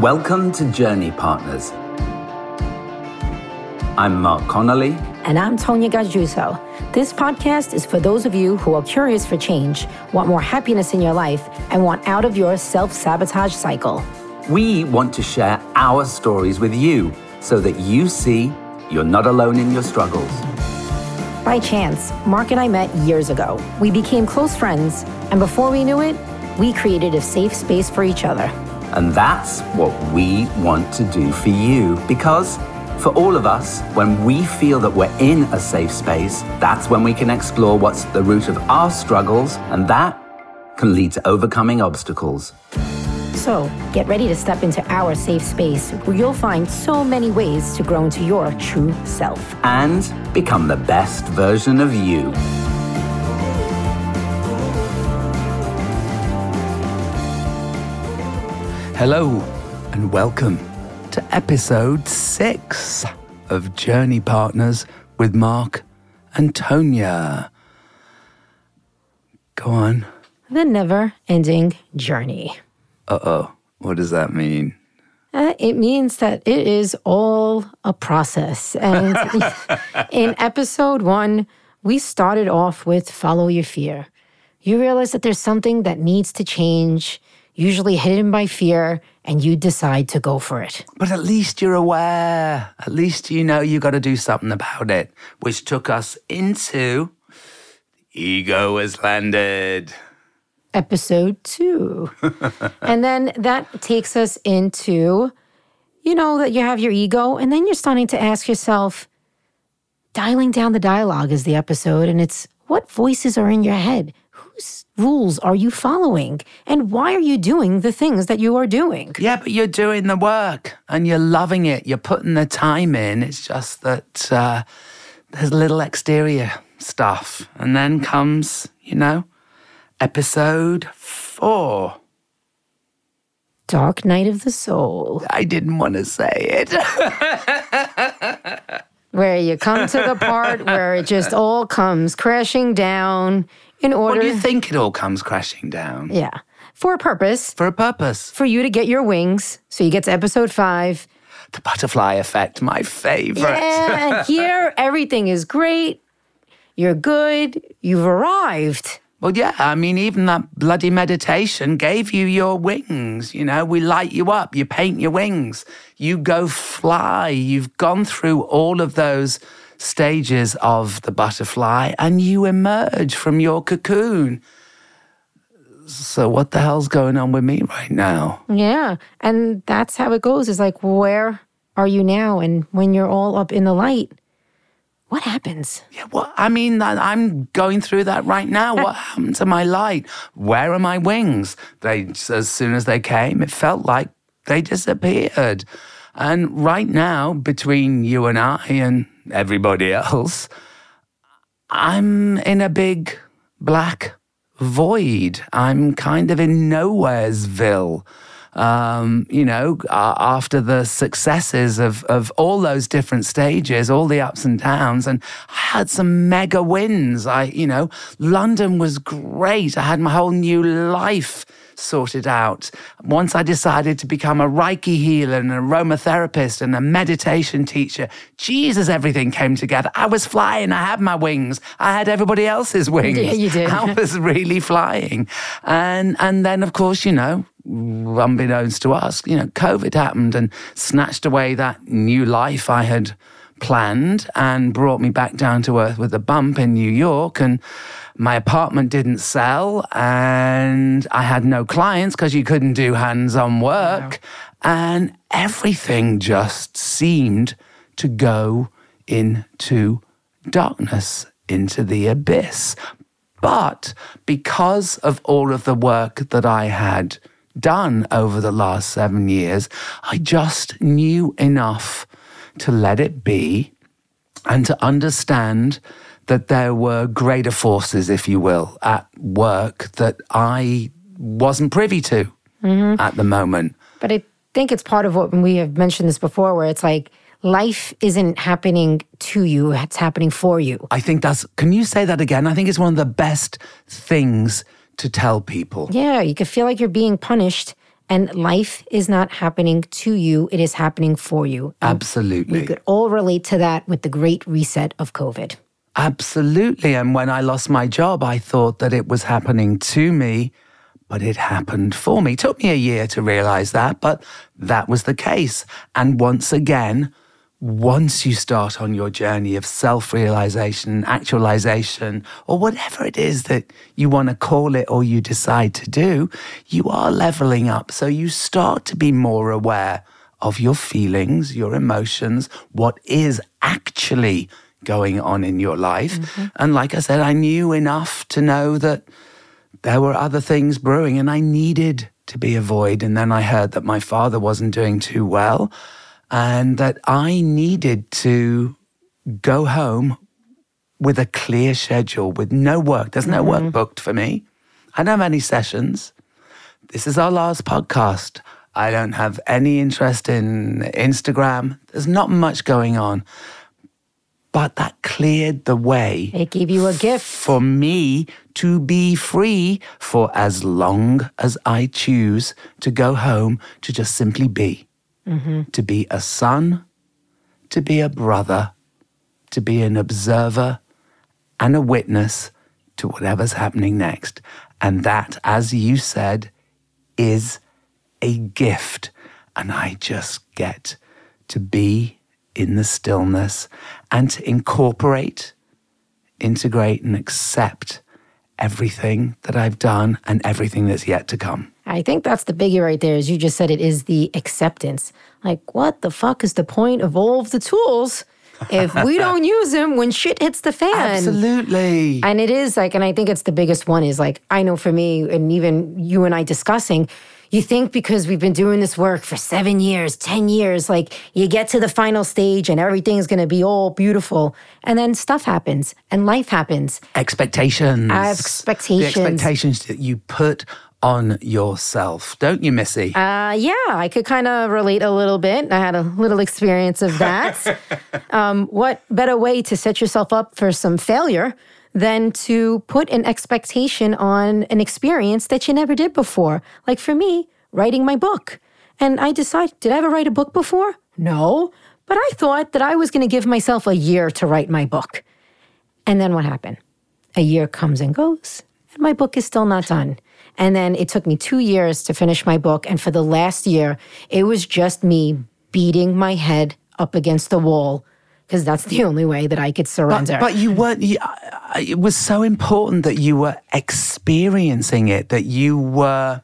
Welcome to Journey Partners. I'm Mark Connolly. And I'm Tonya Gajuso. This podcast is for those of you who are curious for change, want more happiness in your life, and want out of your self sabotage cycle. We want to share our stories with you so that you see you're not alone in your struggles. By chance, Mark and I met years ago. We became close friends, and before we knew it, we created a safe space for each other. And that's what we want to do for you because for all of us, when we feel that we're in a safe space, that's when we can explore what's the root of our struggles, and that can lead to overcoming obstacles. So, get ready to step into our safe space where you'll find so many ways to grow into your true self and become the best version of you. Hello, and welcome to episode six of Journey Partners with Mark and Tonya. Go on. The never ending journey. Uh oh. What does that mean? Uh, it means that it is all a process. And in episode one, we started off with follow your fear. You realize that there's something that needs to change, usually hidden by fear, and you decide to go for it. But at least you're aware. At least you know you got to do something about it, which took us into Ego has landed episode two. and then that takes us into, you know, that you have your ego, and then you're starting to ask yourself, dialing down the dialogue is the episode, and it's what voices are in your head? Whose rules are you following? And why are you doing the things that you are doing? Yeah, but you're doing the work and you're loving it. You're putting the time in. It's just that uh, there's little exterior stuff. And then comes, you know, episode four. Dark Night of the Soul. I didn't want to say it. where you come to the part where it just all comes crashing down in order. What do you think it all comes crashing down? Yeah. For a purpose. For a purpose. For you to get your wings. So you get to episode five. The butterfly effect, my favorite. Yeah, here everything is great. You're good. You've arrived. Well, yeah, I mean, even that bloody meditation gave you your wings. You know, we light you up, you paint your wings, you go fly. You've gone through all of those stages of the butterfly and you emerge from your cocoon. So, what the hell's going on with me right now? Yeah. And that's how it goes is like, where are you now? And when you're all up in the light, what happens? Yeah, well, I mean, I'm going through that right now. what happened to my light? Where are my wings? They, as soon as they came, it felt like they disappeared. And right now, between you and I and everybody else, I'm in a big black void. I'm kind of in nowheresville um, you know, after the successes of, of all those different stages, all the ups and downs. And I had some mega wins. I, you know, London was great. I had my whole new life sorted out. Once I decided to become a Reiki healer and an aromatherapist and a meditation teacher, Jesus, everything came together. I was flying. I had my wings. I had everybody else's wings. Yeah, you did. I was really flying. And and then of course, you know, unbeknownst to us, you know, COVID happened and snatched away that new life I had planned and brought me back down to earth with a bump in New York. And my apartment didn't sell and I had no clients because you couldn't do hands on work. And everything just seemed to go into darkness, into the abyss. But because of all of the work that I had done over the last seven years. I just knew enough to let it be and to understand that there were greater forces, if you will, at work that I wasn't privy to mm-hmm. at the moment. But I think it's part of what we have mentioned this before, where it's like, life isn't happening to you, it's happening for you. I think that's, can you say that again? I think it's one of the best things to tell people. Yeah, you could feel like you're being punished And life is not happening to you, it is happening for you. And Absolutely. We could all relate to that with the great reset of COVID. Absolutely. And when I lost my job, I thought that it was happening to me, but it happened for me. It took me a year to realize that, but that was the case. And once again, once you start on your journey of self realization, actualization, or whatever it is that you want to call it or you decide to do, you are leveling up. So you start to be more aware of your feelings, your emotions, what is actually going on in your life. Mm-hmm. And like I said, I knew enough to know that there were other things brewing and I needed to be a void. And then I heard that my father wasn't doing too well and that I needed to go home with a clear schedule, with no work. There's no mm-hmm. work booked for me. I don't have any sessions. This is our last podcast. I don't have any interest in Instagram. There's not much going on. But that cleared the way. It gave you a gift. For me to be free for as long as I choose to go home to just simply be mm-hmm. to be a son, to be a brother, to be an observer and a witness to whatever's happening next. And that, as you said, is a gift. And I just get to be in the stillness and to incorporate, integrate, and accept everything that I've done and everything that's yet to come. I think that's the biggie right there, as you just said, it is the acceptance. Like, what the fuck is the point of all of the tools if we don't use them when shit hits the fan? Absolutely. And it is like, and I think it's the biggest one is like, I know for me, and even you and I discussing, you think because we've been doing this work for seven years, 10 years, like you get to the final stage and everything's going to be all beautiful. And then stuff happens and life happens. Expectations. Expectations. The expectations that you put on yourself, don't you, Missy? Uh, yeah, I could kind of relate a little bit. I had a little experience of that. um, what better way to set yourself up for some failure than to put an expectation on an experience that you never did before? Like for me, writing my book. And I decided, did I ever write a book before? No. But I thought that I was going to give myself a year to write my book. And then what happened? A year comes and goes, and my book is still not done. And then it took me two years to finish my book. And for the last year, it was just me beating my head up against the wall because that's the only way that I could surrender. But, but you weren't, you, it was so important that you were experiencing it, that you were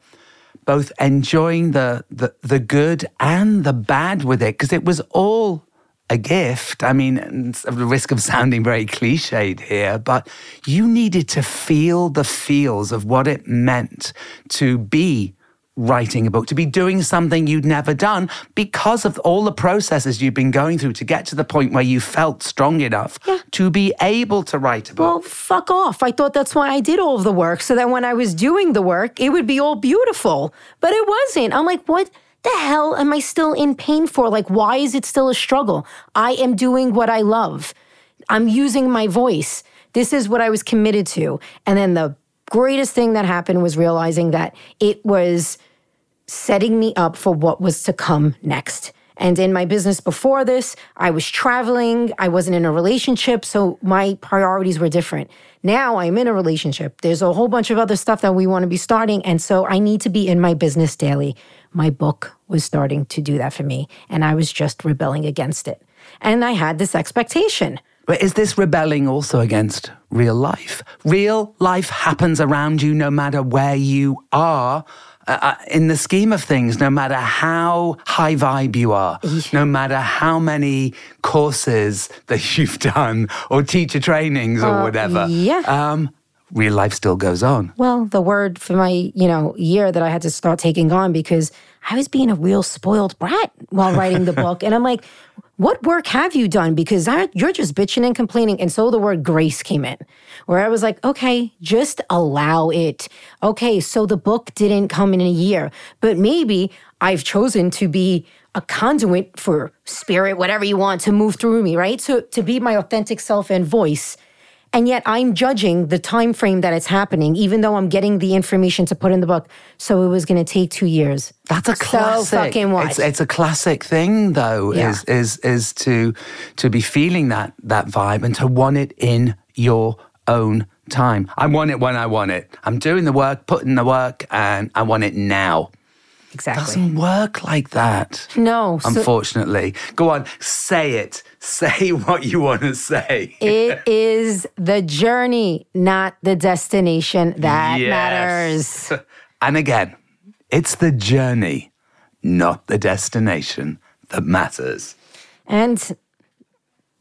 both enjoying the, the, the good and the bad with it, because it was all a gift. I mean, at the risk of sounding very cliched here, but you needed to feel the feels of what it meant to be writing a book, to be doing something you'd never done because of all the processes you've been going through to get to the point where you felt strong enough yeah. to be able to write a book. Well, fuck off. I thought that's why I did all of the work, so that when I was doing the work, it would be all beautiful. But it wasn't. I'm like, what? the hell am I still in pain for? Like, why is it still a struggle? I am doing what I love. I'm using my voice. This is what I was committed to. And then the greatest thing that happened was realizing that it was setting me up for what was to come next. And in my business before this, I was traveling, I wasn't in a relationship, so my priorities were different. Now I'm in a relationship. There's a whole bunch of other stuff that we want to be starting. And so I need to be in my business daily. My book was starting to do that for me, and I was just rebelling against it. And I had this expectation. But is this rebelling also against real life? Real life happens around you no matter where you are. Uh, uh, in the scheme of things, no matter how high vibe you are, yeah. no matter how many courses that you've done or teacher trainings or uh, whatever, yeah. Um, real life still goes on. Well, the word for my, you know, year that I had to start taking on because I was being a real spoiled brat while writing the book. And I'm like, what work have you done? Because I, you're just bitching and complaining. And so the word grace came in, where I was like, okay, just allow it. Okay, so the book didn't come in a year, but maybe I've chosen to be a conduit for spirit, whatever you want, to move through me, right? So to be my authentic self and voice. And yet I'm judging the time frame that it's happening, even though I'm getting the information to put in the book. So it was going to take two years. That's a classic. So fucking? It's, it's a classic thing, though. Yeah. Is is is to to be feeling that that vibe and to want it in your own time. I want it when I want it. I'm doing the work, putting the work, and I want it now. Exactly. Doesn't work like that. No, so Unfortunately. Go on, say it. Say what you want to say. it is the journey, not the destination that Yes. matters. And again, it's the journey, not the destination, that matters. And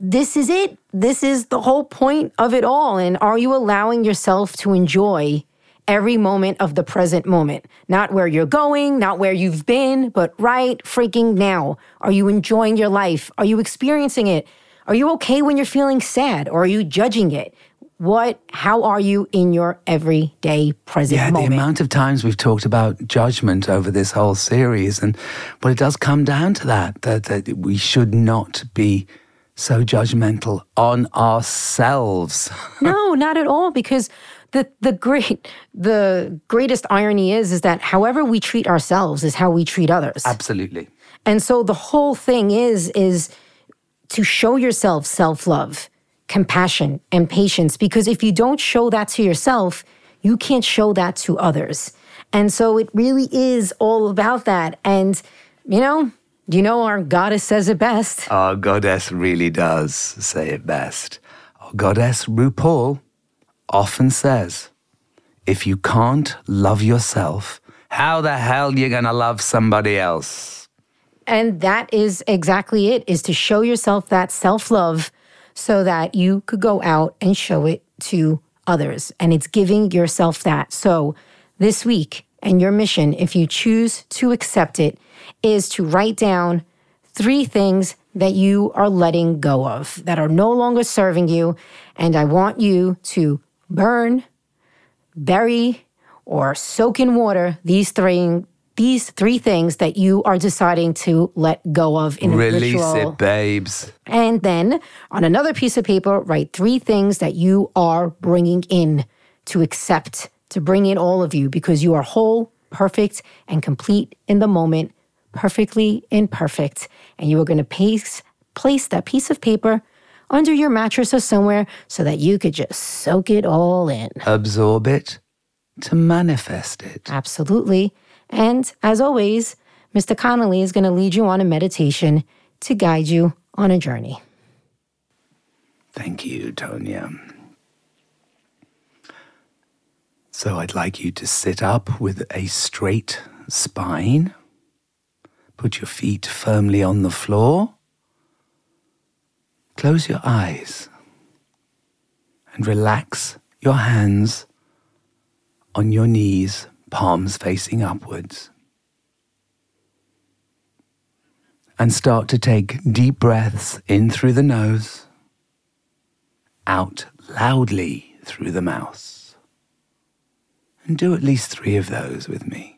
this is it. This is the whole point of it all. And are you allowing yourself to enjoy every moment of the present moment? Not where you're going, not where you've been, but right freaking now. Are you enjoying your life? Are you experiencing it? Are you okay when you're feeling sad or are you judging it? What, how are you in your everyday present Yeah, moment? the amount of times we've talked about judgment over this whole series, and but it does come down to that, that that we should not be so judgmental on ourselves. No, not at all. Because the the great the greatest irony is is that however we treat ourselves is how we treat others. Absolutely. And so the whole thing is is to show yourself self-love, compassion, and patience. Because if you don't show that to yourself, you can't show that to others. And so it really is all about that. And you know, you know our goddess says it best. Our goddess really does say it best. Our goddess RuPaul often says, if you can't love yourself, how the hell you gonna love somebody else? And that is exactly it is to show yourself that self-love so that you could go out and show it to others. And it's giving yourself that. So this week and your mission, if you choose to accept it, is to write down three things that you are letting go of that are no longer serving you. And I want you to burn, bury, or soak in water these three these three things that you are deciding to let go of in a Release ritual. it, babes. And then on another piece of paper, write three things that you are bringing in to accept, to bring in all of you because you are whole, perfect, and complete in the moment, perfectly imperfect. And you are going to place, place that piece of paper under your mattress or somewhere so that you could just soak it all in. Absorb it to manifest it. Absolutely. And as always, Mr. Connolly is going to lead you on a meditation to guide you on a journey. Thank you, Tonya. So I'd like you to sit up with a straight spine. Put your feet firmly on the floor. Close your eyes and relax your hands on your knees, palms facing upwards. And start to take deep breaths in through the nose, out loudly through the mouth. And do at least three of those with me.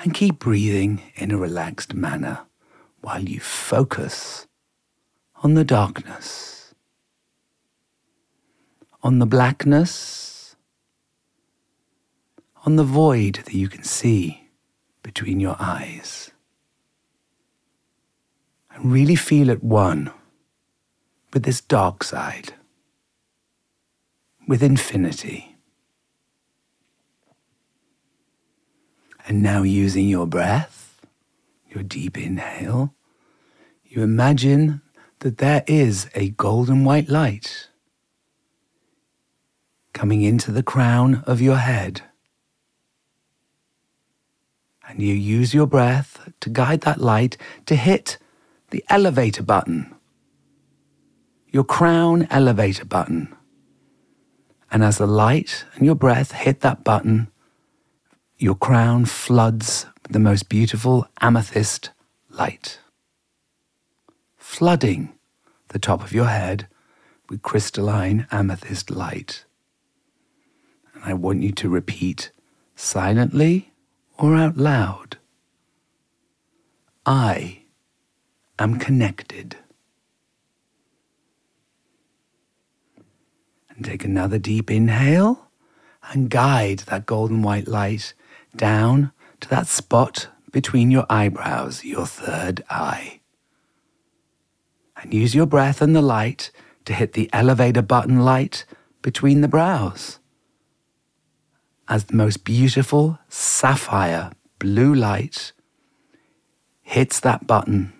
and keep breathing in a relaxed manner while you focus on the darkness, on the blackness, on the void that you can see between your eyes. And really feel at one with this dark side, with infinity. And now, using your breath, your deep inhale, you imagine that there is a golden white light coming into the crown of your head. And you use your breath to guide that light to hit the elevator button, your crown elevator button. And as the light and your breath hit that button, your crown floods with the most beautiful amethyst light. flooding the top of your head with crystalline amethyst light. And I want you to repeat silently or out loud I am connected. And take another deep inhale and guide that golden white light down to that spot between your eyebrows, your third eye. And use your breath and the light to hit the elevator button light between the brows. As the most beautiful sapphire blue light hits that button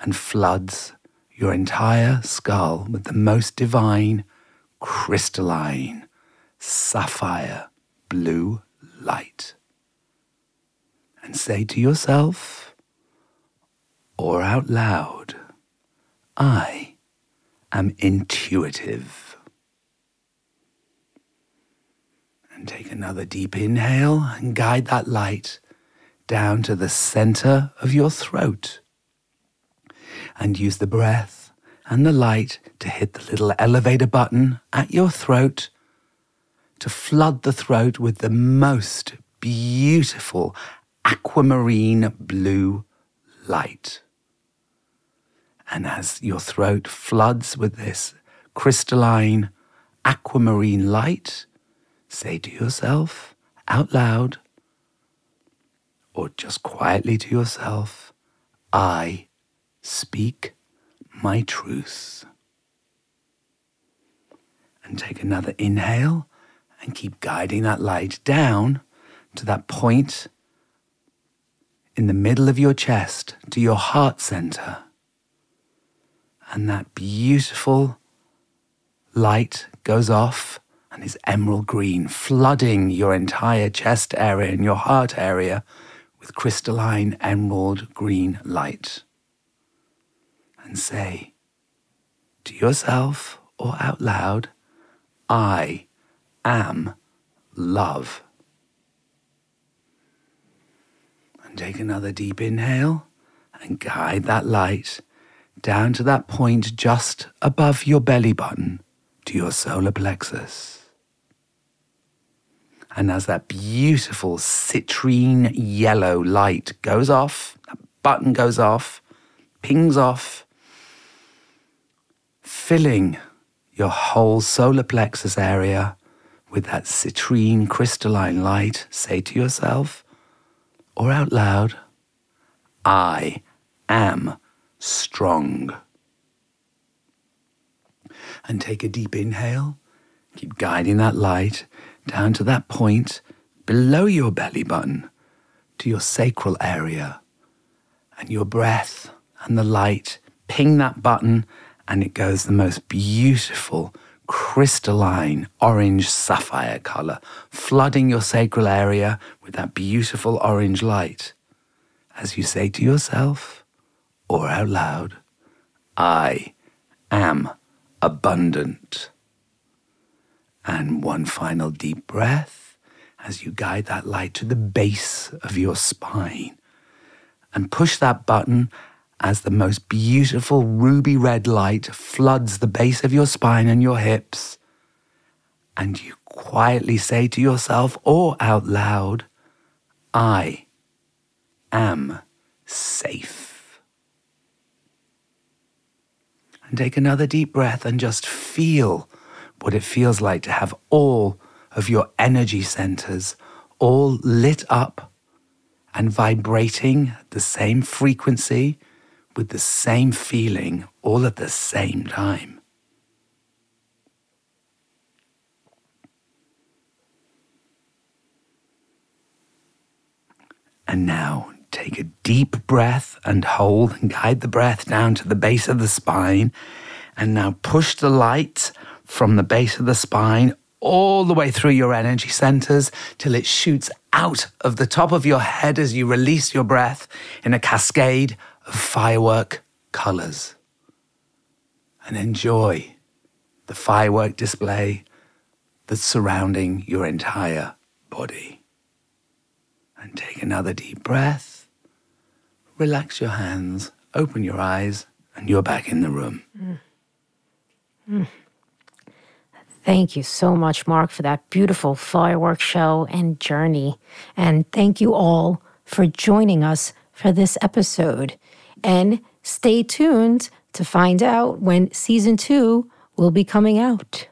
and floods your entire skull with the most divine, crystalline, sapphire blue light. And say to yourself or out loud, I am intuitive. And take another deep inhale and guide that light down to the center of your throat. And use the breath and the light to hit the little elevator button at your throat to flood the throat with the most beautiful aquamarine blue light. And as your throat floods with this crystalline aquamarine light, say to yourself out loud or just quietly to yourself, I speak my truth. And take another inhale and keep guiding that light down to that point in the middle of your chest, to your heart center. And that beautiful light goes off and is emerald green, flooding your entire chest area and your heart area with crystalline emerald green light. And say to yourself or out loud, I am love. And take another deep inhale and guide that light down to that point just above your belly button to your solar plexus. And as that beautiful citrine yellow light goes off, that button goes off, pings off, filling your whole solar plexus area with that citrine crystalline light, say to yourself or out loud, I am strong. And take a deep inhale. Keep guiding that light down to that point below your belly button to your sacral area. And your breath and the light ping that button, and it goes the most beautiful crystalline orange sapphire color, flooding your sacral area with that beautiful orange light. As you say to yourself, or out loud, I am abundant. And one final deep breath as you guide that light to the base of your spine. And push that button as the most beautiful ruby red light floods the base of your spine and your hips, and you quietly say to yourself or out loud, I am safe. And take another deep breath and just feel what it feels like to have all of your energy centers all lit up and vibrating at the same frequency with the same feeling all at the same time. And now take a deep breath and hold and guide the breath down to the base of the spine. And now push the light from the base of the spine all the way through your energy centers till it shoots out of the top of your head as you release your breath in a cascade of firework colors. And enjoy the firework display that's surrounding your entire body. And take another deep breath. Relax your hands, open your eyes, and you're back in the room. Mm. Mm. Thank you so much, Mark, for that beautiful fireworks show and journey. And thank you all for joining us for this episode. And stay tuned to find out when season two will be coming out.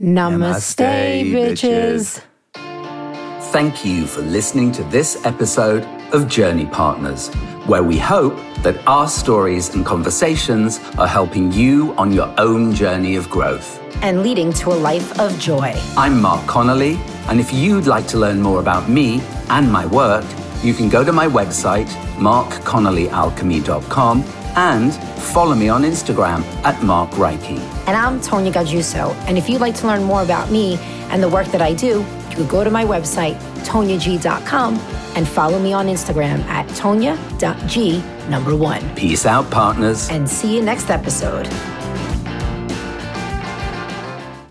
Namaste, Namaste, bitches. bitches. Thank you for listening to this episode of Journey Partners, where we hope that our stories and conversations are helping you on your own journey of growth. And leading to a life of joy. I'm Mark Connolly, and if you'd like to learn more about me and my work, you can go to my website, markconnollyalchemy.com, and follow me on Instagram at Mark Reiki. And I'm Tonya Gajuso. And if you'd like to learn more about me and the work that I do, you could go to my website, tonyag.com, and follow me on Instagram at tonya.g number one. Peace out, partners. And see you next episode.